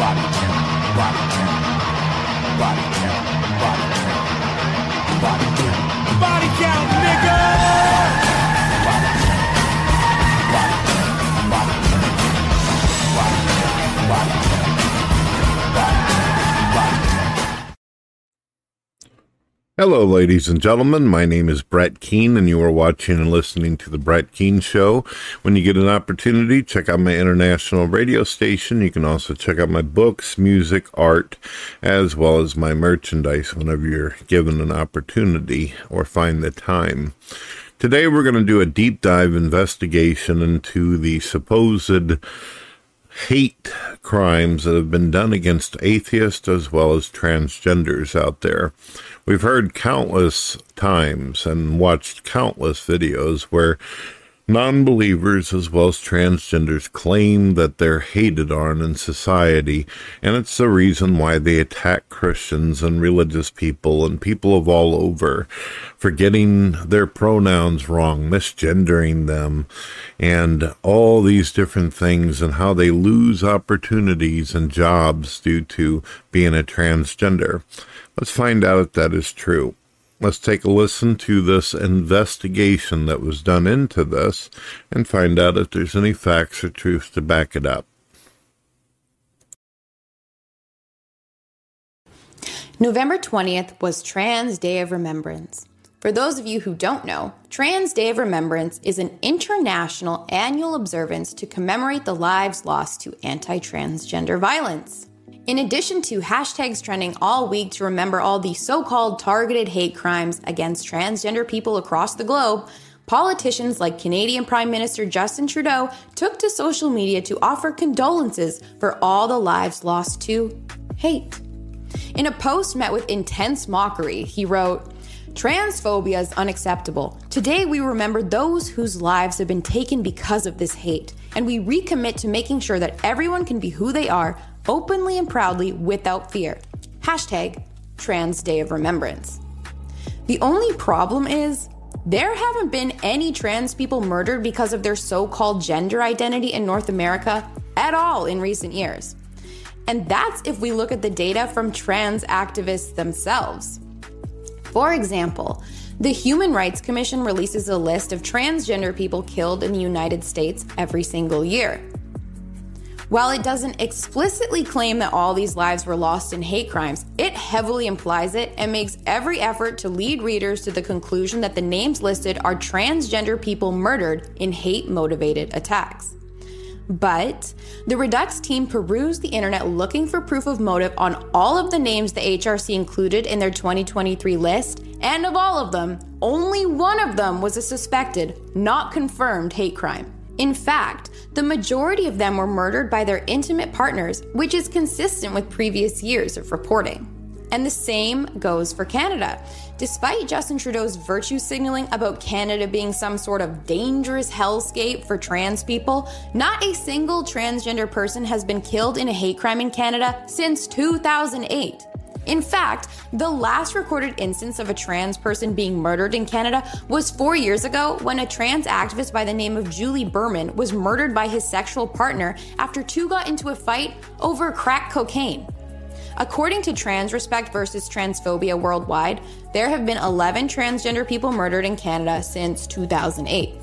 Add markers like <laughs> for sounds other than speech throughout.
Body count, body count, body count, body count, body count, Hello, ladies and gentlemen. My name is Brett Keane, and you are watching and listening to The Brett Keane Show. When you get an opportunity, check out my international radio station. You can also check out my books, music, art, as well as my merchandise whenever you're given an opportunity or find the time. Today, we're going to do a deep dive investigation into the supposed hate crimes that have been done against atheists as well as transgenders out there. We've heard countless times and watched countless videos where non believers as well as transgenders claim that they're hated on in society, and it's the reason why they attack Christians and religious people and people of all over for getting their pronouns wrong, misgendering them, and all these different things, and how they lose opportunities and jobs due to being a transgender. Let's find out if that is true. Let's take a listen to this investigation that was done into this and find out if there's any facts or truth to back it up. November 20th was Trans Day of Remembrance. For those of you who don't know, Trans Day of Remembrance is an international annual observance to commemorate the lives lost to anti transgender violence. In addition to hashtags trending all week to remember all the so called targeted hate crimes against transgender people across the globe, politicians like Canadian Prime Minister Justin Trudeau took to social media to offer condolences for all the lives lost to hate. In a post met with intense mockery, he wrote, Transphobia is unacceptable. Today we remember those whose lives have been taken because of this hate, and we recommit to making sure that everyone can be who they are, openly and proudly, without fear. Hashtag Trans Day of Remembrance. The only problem is, there haven't been any trans people murdered because of their so called gender identity in North America at all in recent years. And that's if we look at the data from trans activists themselves. For example, the Human Rights Commission releases a list of transgender people killed in the United States every single year. While it doesn't explicitly claim that all these lives were lost in hate crimes, it heavily implies it and makes every effort to lead readers to the conclusion that the names listed are transgender people murdered in hate motivated attacks. But the Reduxx team perused the internet looking for proof of motive on all of the names the HRC included in their 2023 list, and of all of them, only one of them was a suspected, not confirmed hate crime. In fact, the majority of them were murdered by their intimate partners, which is consistent with previous years of reporting. And the same goes for Canada. Despite Justin Trudeau's virtue signaling about Canada being some sort of dangerous hellscape for trans people, not a single transgender person has been killed in a hate crime in Canada since 2008. In fact, the last recorded instance of a trans person being murdered in Canada was four years ago when a trans activist by the name of Julie Berman was murdered by his sexual partner after two got into a fight over crack cocaine. According to Trans Respect versus Transphobia Worldwide, there have been 11 transgender people murdered in Canada since 2008.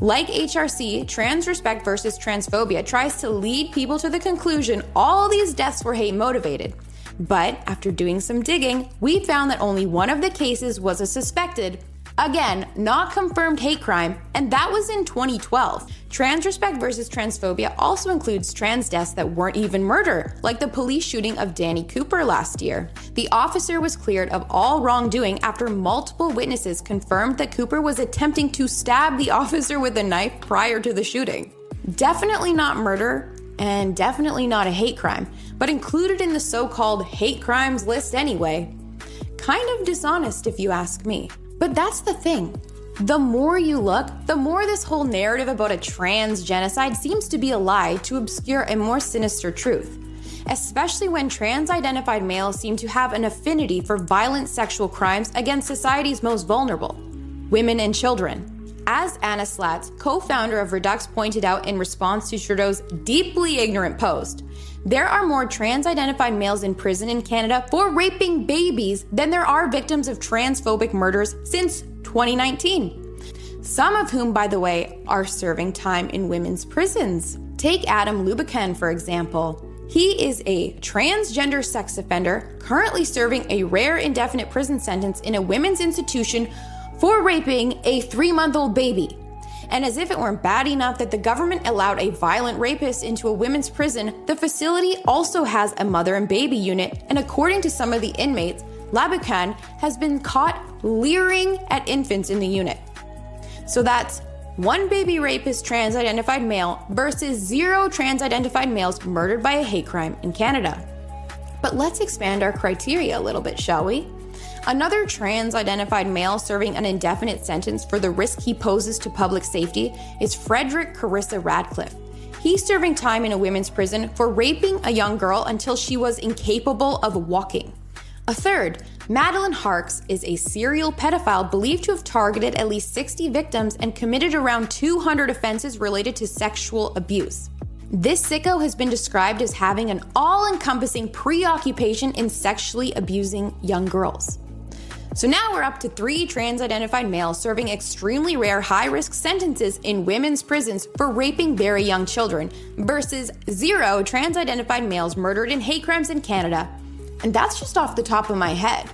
Like HRC, Trans Respect versus Transphobia tries to lead people to the conclusion all these deaths were hate motivated. But after doing some digging, we found that only one of the cases was a suspected, again, not confirmed hate crime, and that was in 2012. Trans Respect versus Transphobia also includes trans deaths that weren't even murder, like the police shooting of Danny Cooper last year. The officer was cleared of all wrongdoing after multiple witnesses confirmed that Cooper was attempting to stab the <laughs> officer with a knife prior to the shooting. Definitely not murder, and definitely not a hate crime, but included in the so called hate crimes list anyway. Kind of dishonest, if you ask me. But that's the thing. The more you look, the more this whole narrative about a trans genocide seems to be a lie to obscure a more sinister truth. Especially when trans identified males seem to have an affinity for violent sexual crimes against society's most vulnerable women and children. As Anna Slatz, co founder of Reduxx, pointed out in response to Trudeau's deeply ignorant post, there are more trans identified males in prison in Canada for raping babies than there are victims of transphobic murders since 2019. Some of whom, by the way, are serving time in women's prisons. Take Adam Laboucan, for example. He is a transgender sex offender currently serving a rare indefinite prison sentence in a women's institution for raping a three month old baby. And as if it weren't bad enough that the government allowed a violent rapist into a women's prison, the facility also has a mother and baby unit. And according to some of the inmates, Laboucan has been caught leering at infants in the unit. So that's one baby rapist trans identified male versus zero trans identified males murdered by a hate crime in Canada. But let's expand our criteria a little bit, shall we? Another trans identified male serving an indefinite sentence for the risk he poses to public safety is Frederick Carissa Radcliffe. He's serving time in a women's prison for raping a young girl until she was incapable of walking. A third, Madeline Harks, is a serial pedophile believed to have targeted at least 60 victims and committed around 200 offenses related to sexual abuse. This sicko has been described as having an all encompassing preoccupation in sexually abusing young girls. So now we're up to three trans identified males serving extremely rare high risk sentences in women's prisons for raping very young children, versus zero trans identified males murdered in hate crimes in Canada and that's just off the top of my head.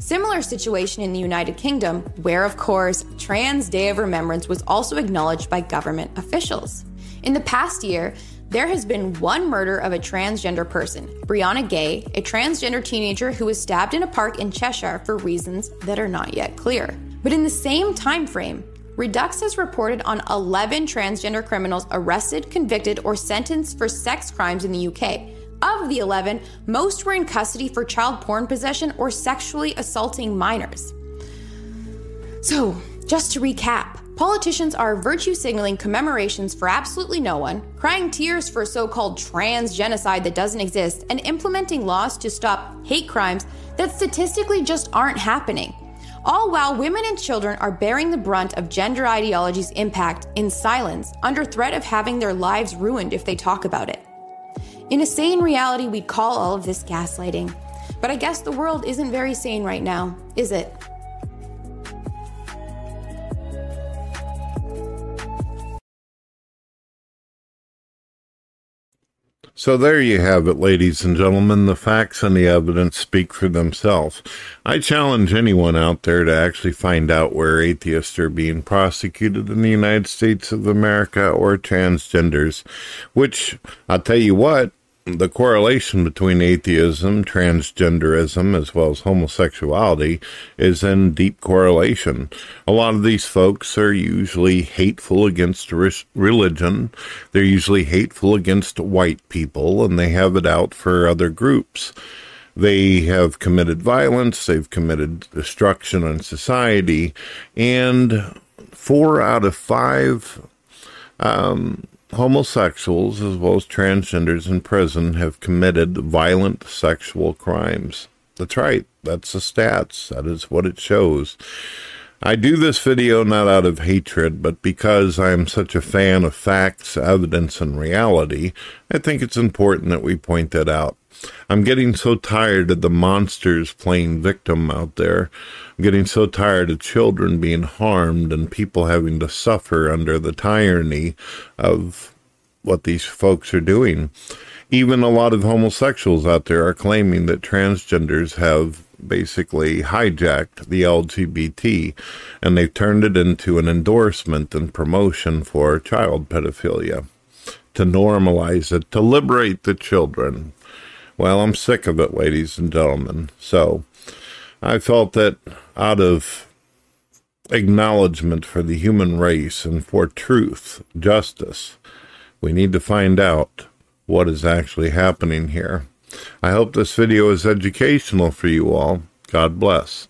Similar situation in the United Kingdom, where, of course, Trans Day of Remembrance was also acknowledged by government officials. In the past year, there has been one murder of a transgender person, Brianna Ghey, a transgender teenager who was stabbed in a park in Cheshire for reasons that are not yet clear. But in the same time frame, Reduxx has reported on 11 transgender criminals arrested, convicted, or sentenced for sex crimes in the UK, of the 11, most were in custody for child porn possession or sexually assaulting minors. So, just to recap, politicians are virtue signaling commemorations for absolutely no one, crying tears for so called trans genocide that doesn't exist, and implementing laws to stop hate crimes that statistically just aren't happening. All while women and children are bearing the brunt of gender ideology's impact in silence, under threat of having their lives ruined if they talk about it. In a sane reality, we'd call all of this gaslighting. But I guess the world isn't very sane right now, is it? So there you have it, ladies and gentlemen. The facts and the evidence speak for themselves. I challenge anyone out there to actually find out where atheists are being prosecuted in the United States of America or transgenders, which I'll tell you what, the correlation between atheism, transgenderism, as well as homosexuality is in deep correlation. A lot of these folks are usually hateful against religion. They're usually hateful against white people, and they have it out for other groups. They have committed violence, they've committed destruction on society, and four out of five um, homosexuals as well as transgenders in prison have committed violent sexual crimes. That's right. That's the stats. That is what it shows. I do this video not out of hatred, but because I am such a fan of facts, evidence, and reality, I think it's important that we point that out. I'm getting so tired of the monsters playing victim out there. I'm getting so tired of children being harmed and people having to suffer under the tyranny of what these folks are doing. Even a lot of homosexuals out there are claiming that transgenders have basically hijacked the LGBT and they've turned it into an endorsement and promotion for child pedophilia to normalize it, to liberate the children well, I'm sick of it, ladies and gentlemen. So I felt that out of acknowledgement for the human race and for truth, justice, we need to find out what is actually happening here. I hope this video is educational for you all. God bless.